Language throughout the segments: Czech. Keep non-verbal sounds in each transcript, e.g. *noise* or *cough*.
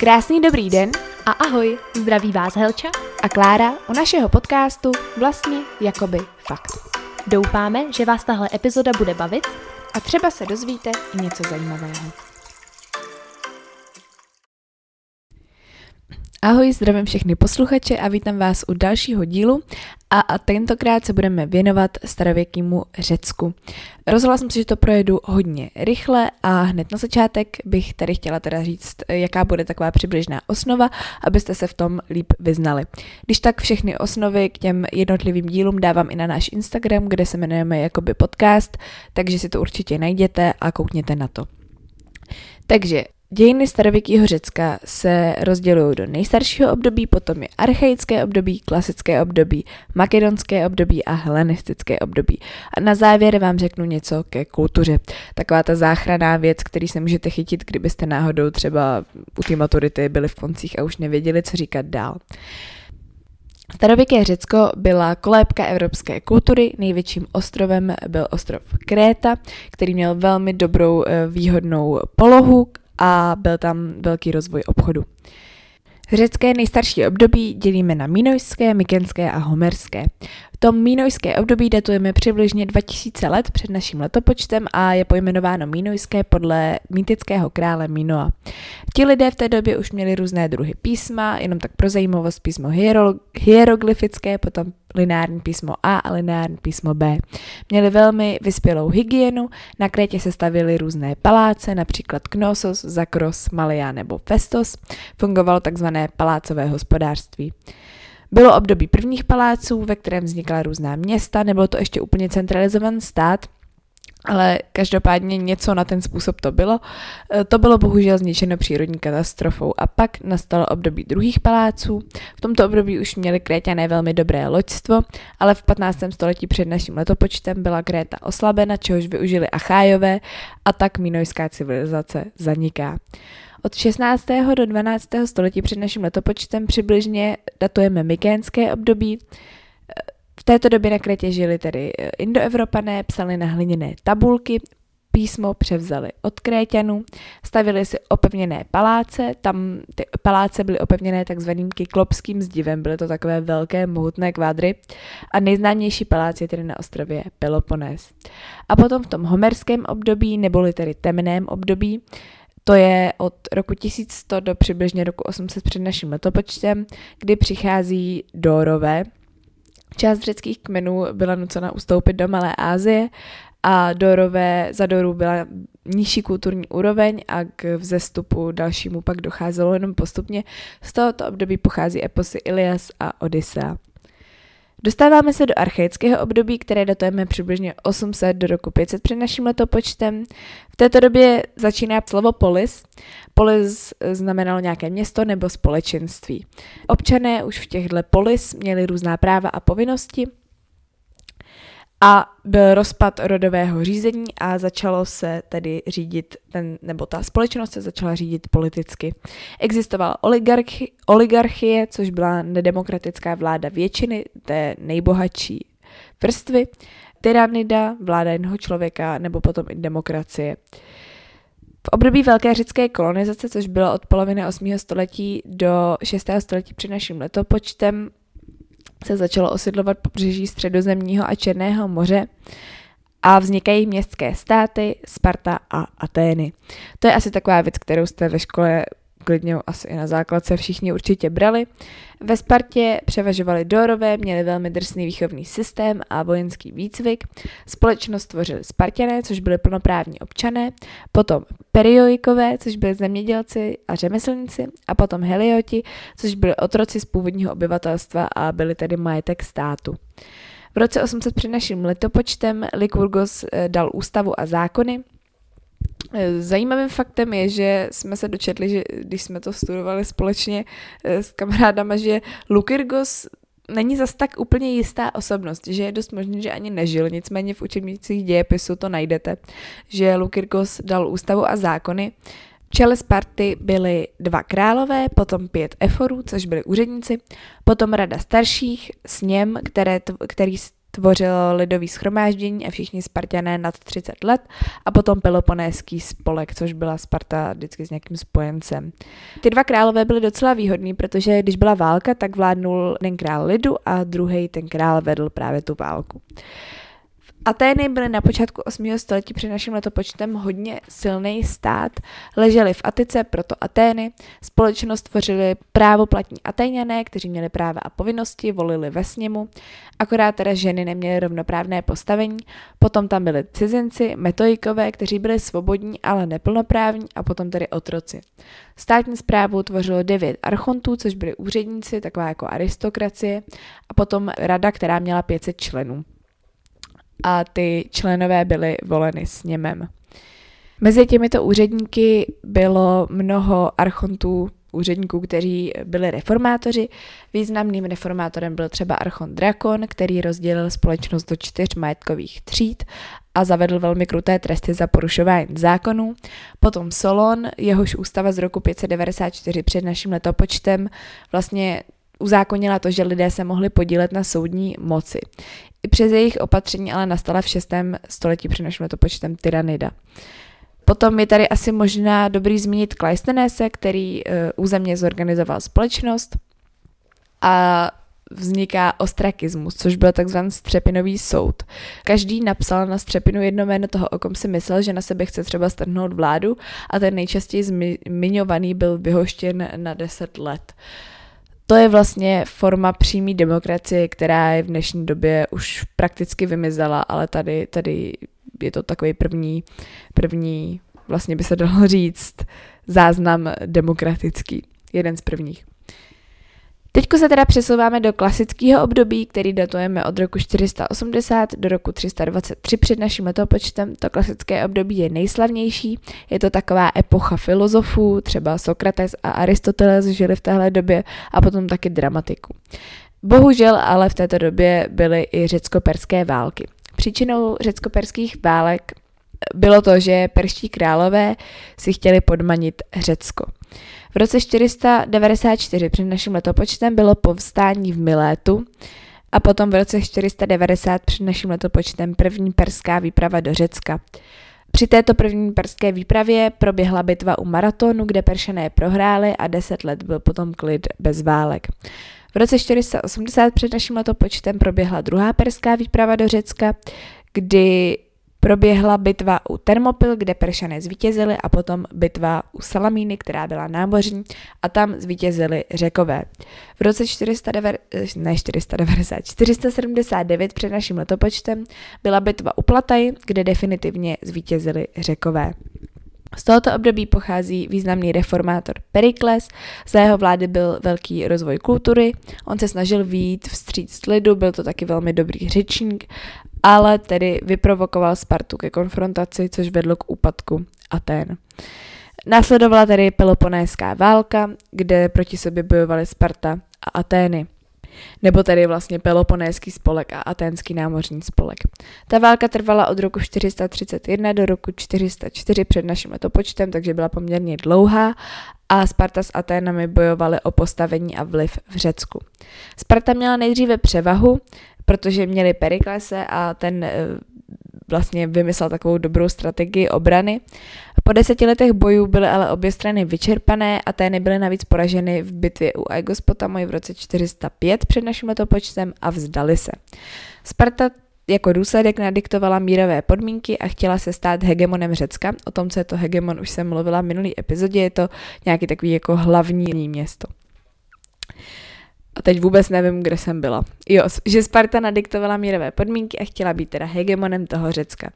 Krásný dobrý den a ahoj, zdraví vás Helča a Klára u našeho podcastu Vlastně jakoby fakt. Doufáme, že vás tahle epizoda bude bavit a třeba se dozvíte i něco zajímavého. Ahoj, zdravím všechny posluchače a vítám vás u dalšího dílu a, a tentokrát se budeme věnovat starověkému Řecku. Rozhodla jsem si, že to projedu hodně rychle a hned na začátek bych tady chtěla teda říct, jaká bude taková přibližná osnova, abyste se v tom líp vyznali. Když tak všechny osnovy k těm jednotlivým dílům dávám i na náš Instagram, kde se jmenujeme jakoby podcast, takže si to určitě najděte a koukněte na to. Takže Dějiny starověkého Řecka se rozdělují do nejstaršího období, potom je archaické období, klasické období, makedonské období a helenistické období. A na závěr vám řeknu něco ke kultuře. Taková ta záchraná věc, který se můžete chytit, kdybyste náhodou třeba u té maturity byli v koncích a už nevěděli, co říkat dál. Starověké Řecko byla kolébka evropské kultury, největším ostrovem byl ostrov Kréta, který měl velmi dobrou eh, výhodnou polohu, a byl tam velký rozvoj obchodu. Řecké nejstarší období dělíme na Minojské, Mykenské a Homerské tom mínojské období datujeme přibližně 2000 let před naším letopočtem a je pojmenováno mínojské podle mýtického krále Minoa. Ti lidé v té době už měli různé druhy písma, jenom tak pro zajímavost písmo hieroglyfické, potom lineární písmo A a lineární písmo B. Měli velmi vyspělou hygienu, na Krétě se stavily různé paláce, například Knossos, Zakros, Malia nebo Festos. Fungovalo takzvané palácové hospodářství. Bylo období prvních paláců, ve kterém vznikla různá města, nebylo to ještě úplně centralizovaný stát, ale každopádně něco na ten způsob to bylo. E, to bylo bohužel zničeno přírodní katastrofou a pak nastalo období druhých paláců. V tomto období už měli Kréťané velmi dobré loďstvo, ale v 15. století před naším letopočtem byla Kréta oslabena, čehož využili Achájové a tak mínojská civilizace zaniká. Od 16. do 12. století před naším letopočtem přibližně datujeme mykénské období. V této době na Kretě žili tedy indoevropané, psali na hliněné tabulky, písmo převzali od Kréťanů, stavili si opevněné paláce, tam ty paláce byly opevněné takzvaným kyklopským zdivem, byly to takové velké, mohutné kvádry a nejznámější palác je tedy na ostrově Peloponés. A potom v tom homerském období, neboli tedy temném období, to je od roku 1100 do přibližně roku 800 před naším letopočtem, kdy přichází Dórové. Část řeckých kmenů byla nucena ustoupit do Malé Asie a Dorové, za Doru byla nižší kulturní úroveň a k vzestupu dalšímu pak docházelo jenom postupně. Z tohoto období pochází eposy Ilias a Odyssea. Dostáváme se do archaického období, které datujeme přibližně 800 do roku 500 před naším letopočtem. V této době začíná slovo polis. Polis znamenalo nějaké město nebo společenství. Občané už v těchto polis měli různá práva a povinnosti, a byl rozpad rodového řízení a začalo se tedy řídit, ten, nebo ta společnost se začala řídit politicky. Existovala oligarchi, oligarchie, což byla nedemokratická vláda většiny, té nejbohatší vrstvy, tyranida, vláda jednoho člověka, nebo potom i demokracie. V období velké řecké kolonizace, což bylo od poloviny 8. století do 6. století před naším letopočtem, se začalo osidlovat pobřeží středozemního a Černého moře a vznikají městské státy Sparta a Atény. To je asi taková věc, kterou jste ve škole klidně asi i na základce všichni určitě brali. Ve Spartě převažovali Dorové, měli velmi drsný výchovný systém a vojenský výcvik. Společnost tvořili Spartané, což byli plnoprávní občané, potom Perioikové, což byli zemědělci a řemeslníci, a potom Helioti, což byli otroci z původního obyvatelstva a byli tedy majetek státu. V roce 800 před naším letopočtem Lykurgos eh, dal ústavu a zákony, zajímavým faktem je, že jsme se dočetli, že když jsme to studovali společně eh, s kamarádama, že Lukyrgos není zas tak úplně jistá osobnost, že je dost možné, že ani nežil, nicméně v učebnicích dějepisu to najdete, že Lukyrgos dal ústavu a zákony, čele Sparty byly dva králové, potom pět eforů, což byli úředníci, potom rada starších, sněm, které, který tvořilo lidový schromáždění a všichni Spartané nad 30 let a potom Peloponéský spolek, což byla Sparta vždycky s nějakým spojencem. Ty dva králové byly docela výhodní, protože když byla válka, tak vládnul ten král lidu a druhý ten král vedl právě tu válku. Atény byly na počátku 8. století před naším letopočtem hodně silný stát, ležely v Atice, proto Atény. Společnost tvořili právoplatní Atéňané, kteří měli práva a povinnosti, volili ve sněmu, akorát teda ženy neměly rovnoprávné postavení. Potom tam byli cizinci, metoikové, kteří byli svobodní, ale neplnoprávní a potom tedy otroci. Státní zprávu tvořilo devět archontů, což byli úředníci, taková jako aristokracie, a potom rada, která měla 500 členů a ty členové byly voleny sněmem. Mezi těmito úředníky bylo mnoho archontů, úředníků, kteří byli reformátoři. Významným reformátorem byl třeba archont Drakon, který rozdělil společnost do čtyř majetkových tříd a zavedl velmi kruté tresty za porušování zákonů. Potom Solon, jehož ústava z roku 594 před naším letopočtem vlastně uzákonila to, že lidé se mohli podílet na soudní moci. I přes jejich opatření ale nastala v 6. století před naším letopočtem tyranida. Potom je tady asi možná dobrý zmínit Kleistenese, který územně zorganizoval společnost a vzniká ostrakismus, což byl takzvaný střepinový soud. Každý napsal na střepinu jedno jméno toho, o kom si myslel, že na sebe chce třeba strhnout vládu a ten nejčastěji zmiňovaný byl vyhoštěn na 10 let. Uh, to je vlastně forma přímé demokracie, která je v dnešní době už prakticky vymizela, ale tady, tady je to takový první, první, vlastně by se dalo říct, záznam demokratický. Jeden z prvních. Teďko se teda přesouváme do klasického období, který datujeme od roku 480 do roku 323 před naším letopočtem. To klasické období je nejslavnější, je to taková epocha filozofů, třeba Sokrates a Aristoteles žili v téhle době a potom taky dramatiku. Bohužel ale v této době byly i řecko-perské války. Příčinou řecko-perských válek bylo to, že perští králové si chtěli podmanit Řecko. V roce 494 před naším letopočtem bylo povstání v Milétu a potom v roce 490 před naším letopočtem první perská výprava do Řecka. Při této první perské výpravě proběhla bitva u Maratonu, kde Peršané prohráli a deset let byl potom klid bez válek. V roce 480 před naším letopočtem proběhla druhá perská výprava do Řecka, kdy Proběhla bitva u Termopil, kde Peršané zvítězili a potom bitva u Salamíny, která byla námořní a tam zvítězili Řekové. V roce 409, ne 490, 479 *laughs* před naším letopočtem byla bitva u Plataj, kde definitivně zvítězili Řekové. Z tohoto období pochází významný reformátor Perikles, za jeho vlády byl velký rozvoj kultury, on se snažil výjít vstříc lidu, byl to taky velmi dobrý řečník ale tedy vyprovokoval Spartu ke konfrontaci, což vedlo k úpadku Aten. Následovala tedy Peloponéská válka, kde proti sobě bojovali Sparta a Atény nebo tedy vlastně Peloponéský spolek a Aténský námořní spolek. Ta válka trvala od roku 431 do roku 404 před naším letopočtem, takže byla poměrně dlouhá a Sparta s Aténami bojovali o postavení a vliv v Řecku. Sparta měla nejdříve převahu, protože měli Periklese a ten eh, vlastně vymyslel takovou dobrou strategii obrany. Po deseti letech bojů byly ale obě strany vyčerpané a té nebyly navíc poraženy v bitvě u Aigospotamoi v roce 405 před naším letopočtem a vzdali se. Sparta jako důsledek nadiktovala mírové podmínky a chtěla se stát hegemonem Řecka. O tom, co je to hegemon, už jsem mluvila v minulý epizodě, je to nějaký takový jako hlavní město. A teď vůbec nevím, kde jsem byla. Jo, že Sparta nadiktovala mírové podmínky a chtěla být teda hegemonem toho Řecka.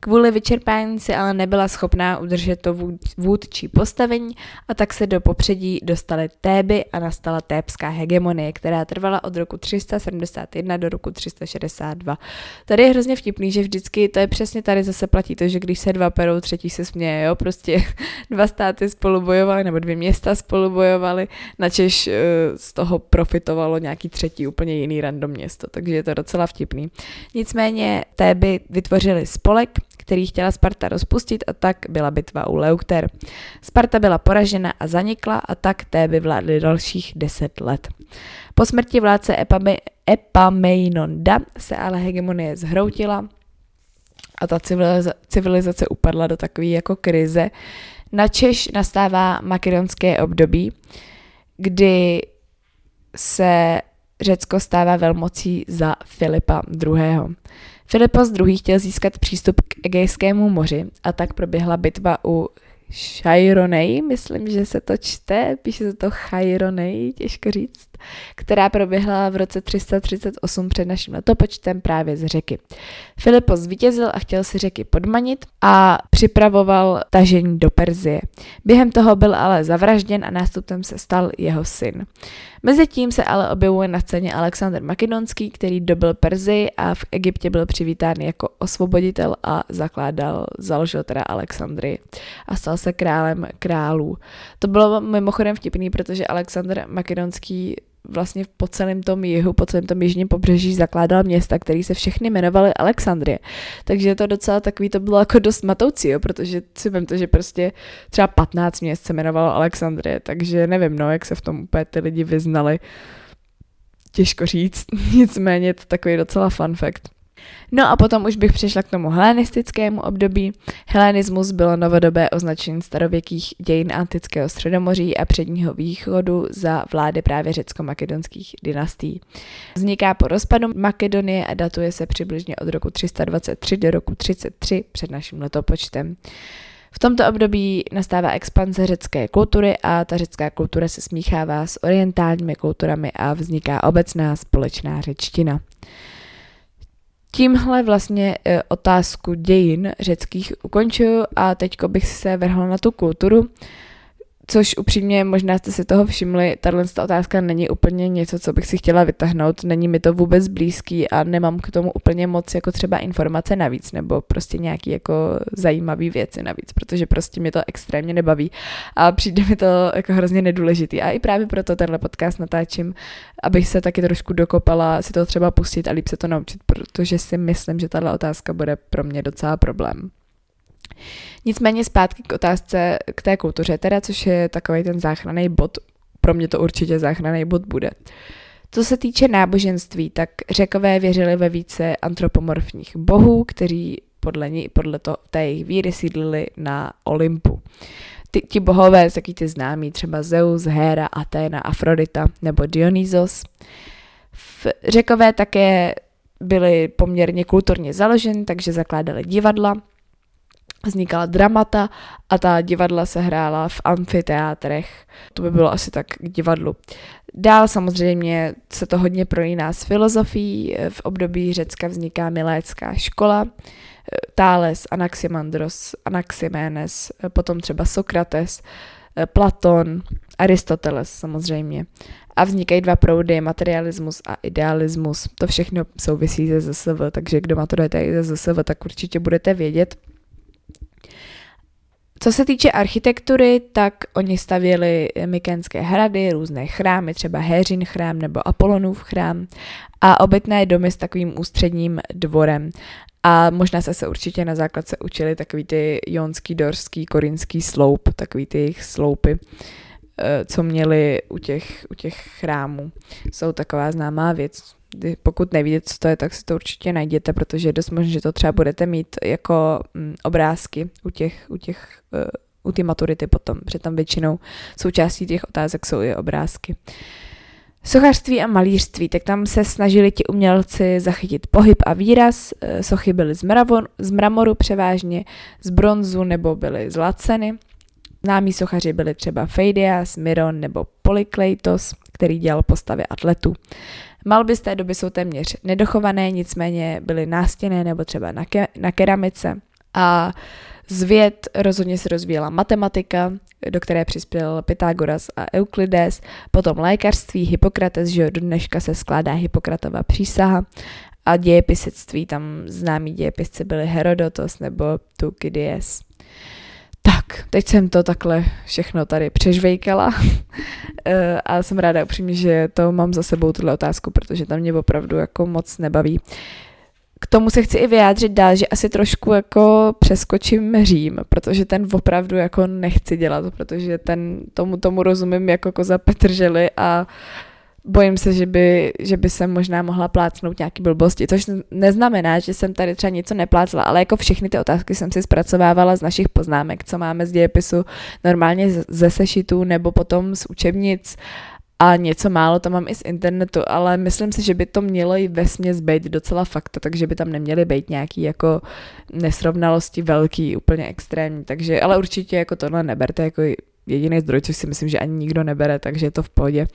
Kvůli vyčerpání si ale nebyla schopná udržet to vůdčí postavení a tak se do popředí dostaly Téby a nastala tébská hegemonie, která trvala od roku 371 do roku 362. Tady je hrozně vtipný, že vždycky to je přesně tady zase platí to, že když se dva perou, třetí se směje, jo, prostě *laughs* dva státy spolu bojovaly, nebo dvě města spolu bojovaly, načež uh, z toho profit hitovalo nějaký třetí úplně jiný random město, takže je to docela vtipný. Nicméně Téby vytvořili spolek, který chtěla Sparta rozpustit a tak byla bitva u Leukter. Sparta byla poražena a zanikla a tak Téby vládly dalších deset let. Po smrti vládce Epame, Epameinonda se ale hegemonie zhroutila a ta civiliza- civilizace upadla do takové jako krize. Na Češ nastává makedonské období, kdy se Řecko stává velmocí za Filipa II. Filipos II. chtěl získat přístup k Egejskému moři a tak proběhla bitva u Chaironej, myslím, že se to čte, píše se to Chaironej, těžko říct, která proběhla v roce 338 před naším letopočtem právě z řeky. Filipos zvítězil a chtěl si řeky podmanit a připravoval tažení do Perzie. Během toho byl ale zavražděn a nástupcem se stal jeho syn. Mezitím se ale objevuje na scéně Alexander Makedonský, který dobil Perzii a v Egyptě byl přivítán jako osvoboditel a zakládal, založil teda Alexandrii a stal se králem králů. To bylo mimochodem vtipný, protože Alexander Makedonský vlastně po celém tom jihu, po celém tom jižním pobřeží zakládal města, které se všechny jmenovaly Alexandrie. Takže to docela takový, to bylo jako dost matoucí, jo, protože si vím to, že prostě třeba 15 měst se jmenovalo Alexandrie, takže nevím, no, jak se v tom úplně ty lidi vyznali. Těžko říct, *laughs* nicméně je to takový docela fun fact. No a potom už bych přešla k tomu helenistickému období. Helenismus bylo novodobé označení starověkých dějin antického středomoří a předního východu za vlády právě řecko-makedonských dynastií. Vzniká po rozpadu Makedonie a datuje se přibližně od roku 323 do roku 33 před naším letopočtem. V tomto období nastává expanze řecké kultury a ta řecká kultura se smíchává s orientálními kulturami a vzniká obecná společná řečtina. Tímhle vlastně e, otázku dějin řeckých ukončuju a teďko bych se vrhla na tu kulturu. Což upřímně, možná jste si toho všimli, tahle otázka není úplně něco, co bych si chtěla vytáhnout, není mi to vůbec blízký a nemám k tomu úplně moc jako třeba informace navíc, nebo prostě nějaký jako zajímavý věci navíc, protože prostě mě to extrémně nebaví a přijde mi to jako hrozně nedůležitý a i právě proto tenhle podcast natáčím, abych se taky trošku dokopala si to třeba pustit a líp se to naučit, protože si myslím, že tahle otázka bude pro mě docela problém. Nicméně zpátky k otázce k té kultuře, teda, což je takový ten záchranný bod. Pro mě to určitě záchranný bod bude. Co se týče náboženství, tak řekové věřili ve více antropomorfních bohů, kteří podle, ní, podle to, té jejich víry sídlili na Olympu. Ty, ti bohové, taky ty známí, třeba Zeus, Hera, Athena, Afrodita nebo Dionysos. V řekové také byli poměrně kulturně založeni, takže zakládali divadla, vznikala dramata a ta divadla se hrála v amfiteátrech. To by bylo asi tak k divadlu. Dál samozřejmě se to hodně prolíná s filozofií. V období Řecka vzniká milécká škola. Thales, Anaximandros, Anaximenes, potom třeba Sokrates, Platon, Aristoteles samozřejmě. A vznikají dva proudy, materialismus a idealismus. To všechno souvisí se ZSV, takže kdo maturujete ze ZSV, tak určitě budete vědět, co se týče architektury, tak oni stavěli mykenské hrady, různé chrámy, třeba Héřin chrám nebo Apolonův chrám a obytné domy s takovým ústředním dvorem. A možná se se určitě na základce učili takový ty jonský, dorský, korinský sloup, takový ty jejich sloupy, eh, co měli u těch, u těch chrámů. Jsou taková známá věc pokud nevíte, co to je, tak si to určitě najděte, protože je dost možné, že to třeba budete mít jako mm, obrázky u těch, u těch uh, u ty maturity potom, protože tam většinou součástí těch otázek jsou i obrázky. Sochařství a malířství, tak tam se snažili ti umělci zachytit pohyb a výraz. Eh, sochy byly z, mravor, z mramoru převážně, z bronzu nebo byly zlaceny. Známí sochaři byli třeba Feidias, Miron nebo Polykleitos, který dělal postavy atletů. Malby z té doby jsou téměř nedochované, nicméně byly nástěné nebo třeba na, ke- na keramice. A z věd rozhodně se rozvíjela matematika, do které přispěl Pythagoras a Euklides, potom lékařství, Hippokrates, že do dneška se skládá Hippokratova přísaha a dějepisectví, tam známí dějepisci byli Herodotos nebo Tukydides. Tak, teď jsem to takhle všechno tady přežvejkala. *laughs* eh, a jsem ráda upřímně, že to mám za sebou tuhle otázku, protože tam mě opravdu jako moc nebaví. K tomu se chci i vyjádřit dál, že asi trošku jako přeskočím Řím, protože ten opravdu jako nechci dělat, protože ten, tomu, tomu rozumím jako koza Petržely a bojím se, že by, že by jsem možná mohla plácnout nějaký blbosti, což neznamená, že jsem tady třeba něco neplácla, ale jako všechny ty otázky jsem si zpracovávala z našich poznámek, co máme z dějepisu normálně ze sešitů nebo potom z učebnic a něco málo to mám i z internetu, ale myslím si, že by to mělo i ve směs být docela fakta, takže by tam neměly být nějaký jako nesrovnalosti velký, úplně extrémní, takže, ale určitě jako tohle neberte jako jediný zdroj, což si myslím, že ani nikdo nebere, takže je to v pohodě.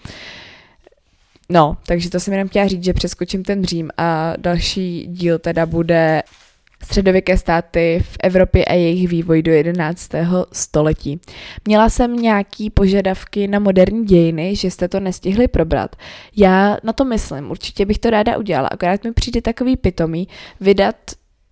No, takže to jsem jenom chtěla říct, že přeskočím ten Řím a další díl teda bude středověké státy v Evropě a jejich vývoj do 11. století. Měla jsem nějaký požadavky na moderní dějiny, že jste to nestihli probrat. Já na to myslím, určitě bych to ráda udělala, akorát mi přijde takový pitomý vydat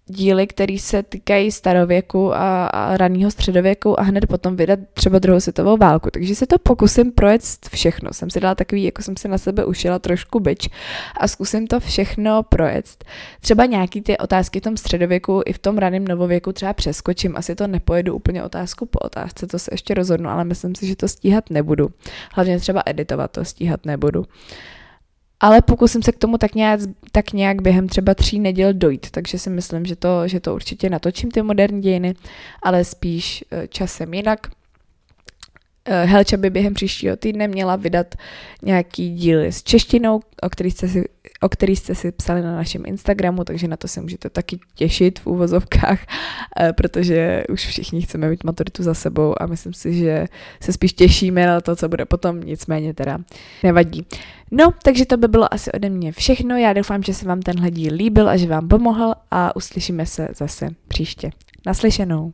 díly, které se týkají starověku a, a raného středověku a hned potom vydat třeba druhou světovou válku. Takže se to pokusím projet všechno. Jsem si dala takový, jako jsem si na sebe ušila trošku byč a zkusím to všechno projet. Třeba nějaký ty otázky v tom středověku i v tom raném novověku třeba přeskočím. Asi to nepojedu úplně otázku po otázce, to se ještě rozhodnu, ale myslím si, že to stíhat nebudu. Hlavně třeba editovat to stíhat nebudu ale pokusím se k tomu tak nějak, tak nějak během třeba tří neděl dojít, takže si myslím, že to, že to určitě natočím ty moderní dějiny, ale spíš eh, časem jinak. Eh, Helča by během příštího týdne měla vydat nějaký díly s češtinou, o kterých jste si, o který jste si psali na našem Instagramu, takže na to se můžete taky těšit v úvozovkách, eh, protože už všichni chceme mít maturitu za sebou a myslím si, že se spíš těšíme na to, co bude potom, nicméně teda nevadí. No, takže to by bylo asi ode mě všechno. Já doufám, že se vám tenhle díl líbil a že vám pomohl a uslyšíme se zase příště. Naslyšenou.